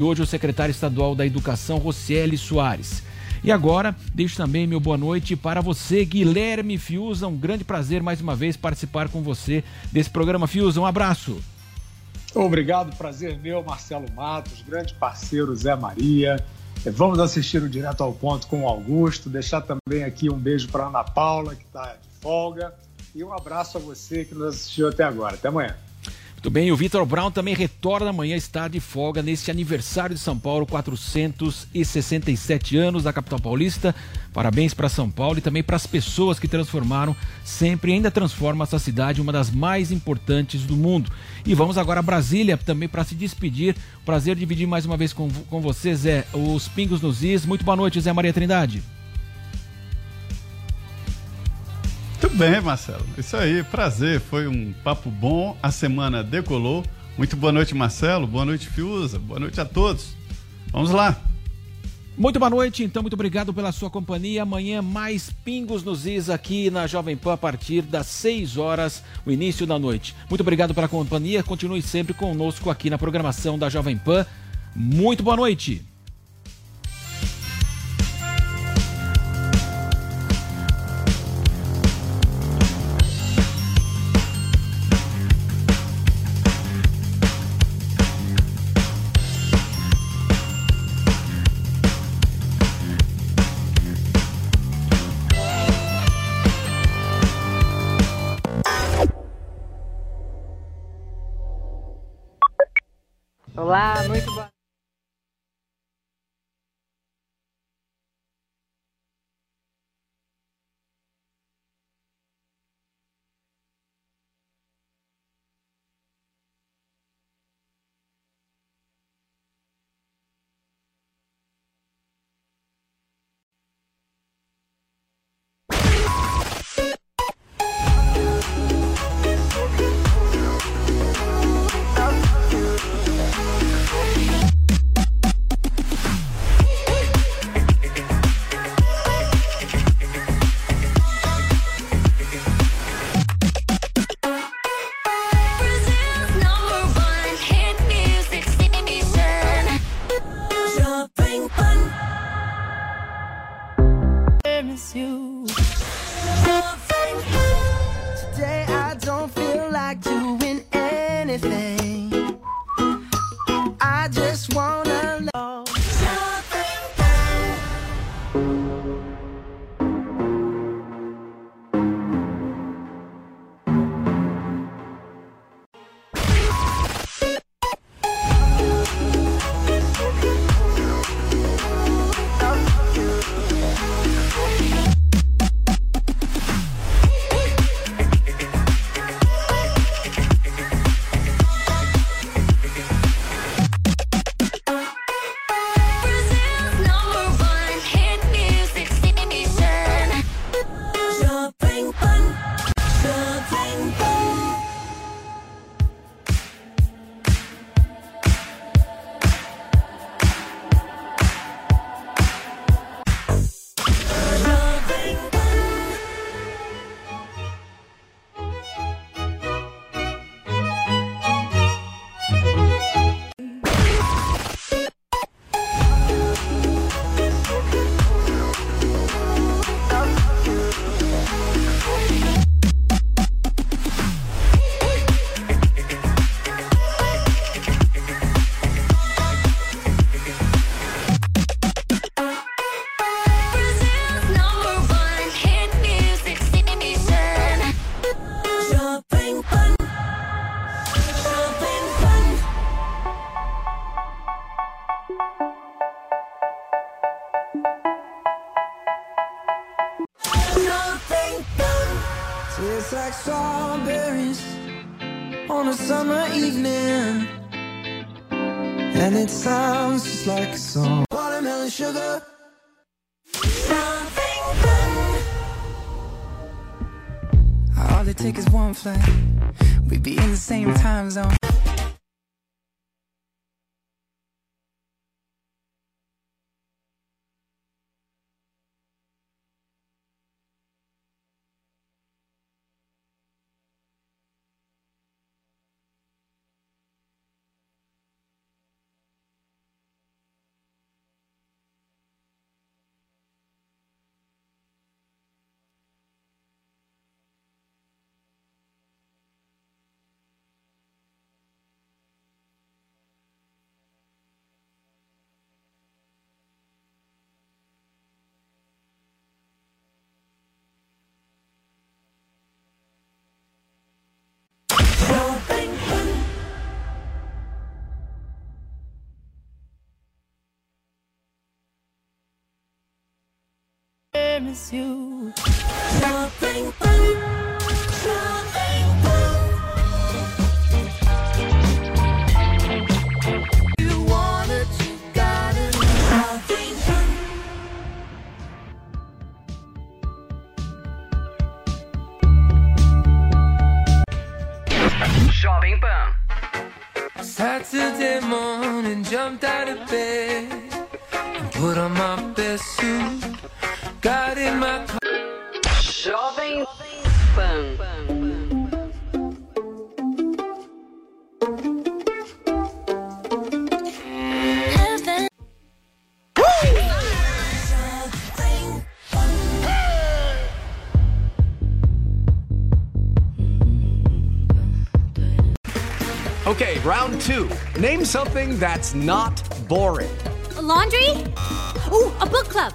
E hoje o secretário estadual da Educação, Rocieli Soares. E agora, deixo também meu boa noite para você, Guilherme Fiuza. Um grande prazer mais uma vez participar com você desse programa Fiuza. Um abraço. Obrigado, prazer meu, Marcelo Matos, grande parceiro Zé Maria. Vamos assistir o Direto ao Ponto com o Augusto. Deixar também aqui um beijo para Ana Paula, que está de folga. E um abraço a você que nos assistiu até agora. Até amanhã. Muito bem, o Vitor Brown também retorna amanhã, está de folga neste aniversário de São Paulo, 467 anos da capital paulista. Parabéns para São Paulo e também para as pessoas que transformaram, sempre ainda transformam essa cidade uma das mais importantes do mundo. E vamos agora a Brasília também para se despedir. Prazer dividir mais uma vez com, com você, Zé, os Pingos nos Is. Muito boa noite, Zé Maria Trindade. Muito bem, Marcelo. Isso aí, prazer. Foi um papo bom. A semana decolou. Muito boa noite, Marcelo. Boa noite, Fiuza. Boa noite a todos. Vamos lá. Muito boa noite, então muito obrigado pela sua companhia. Amanhã mais Pingos nos Is aqui na Jovem Pan a partir das 6 horas, o início da noite. Muito obrigado pela companhia. Continue sempre conosco aqui na programação da Jovem Pan. Muito boa noite. Olá, muito boa anything. Tastes like strawberries on a summer evening. And it sounds just like a song. Watermelon sugar. Jovem Pan. All it takes is one flight. We'd be in the same time zone. Miss you. Shopping fun. Shopping fun. You want it, you got it. Shopping fun. Jovem Pan. Saturday morning, jumped out of bed and put on my best suit. Got in my car. Jovem Pan. Heaven. Okay, round two. Name something that's not boring. A laundry? Ooh, a book club.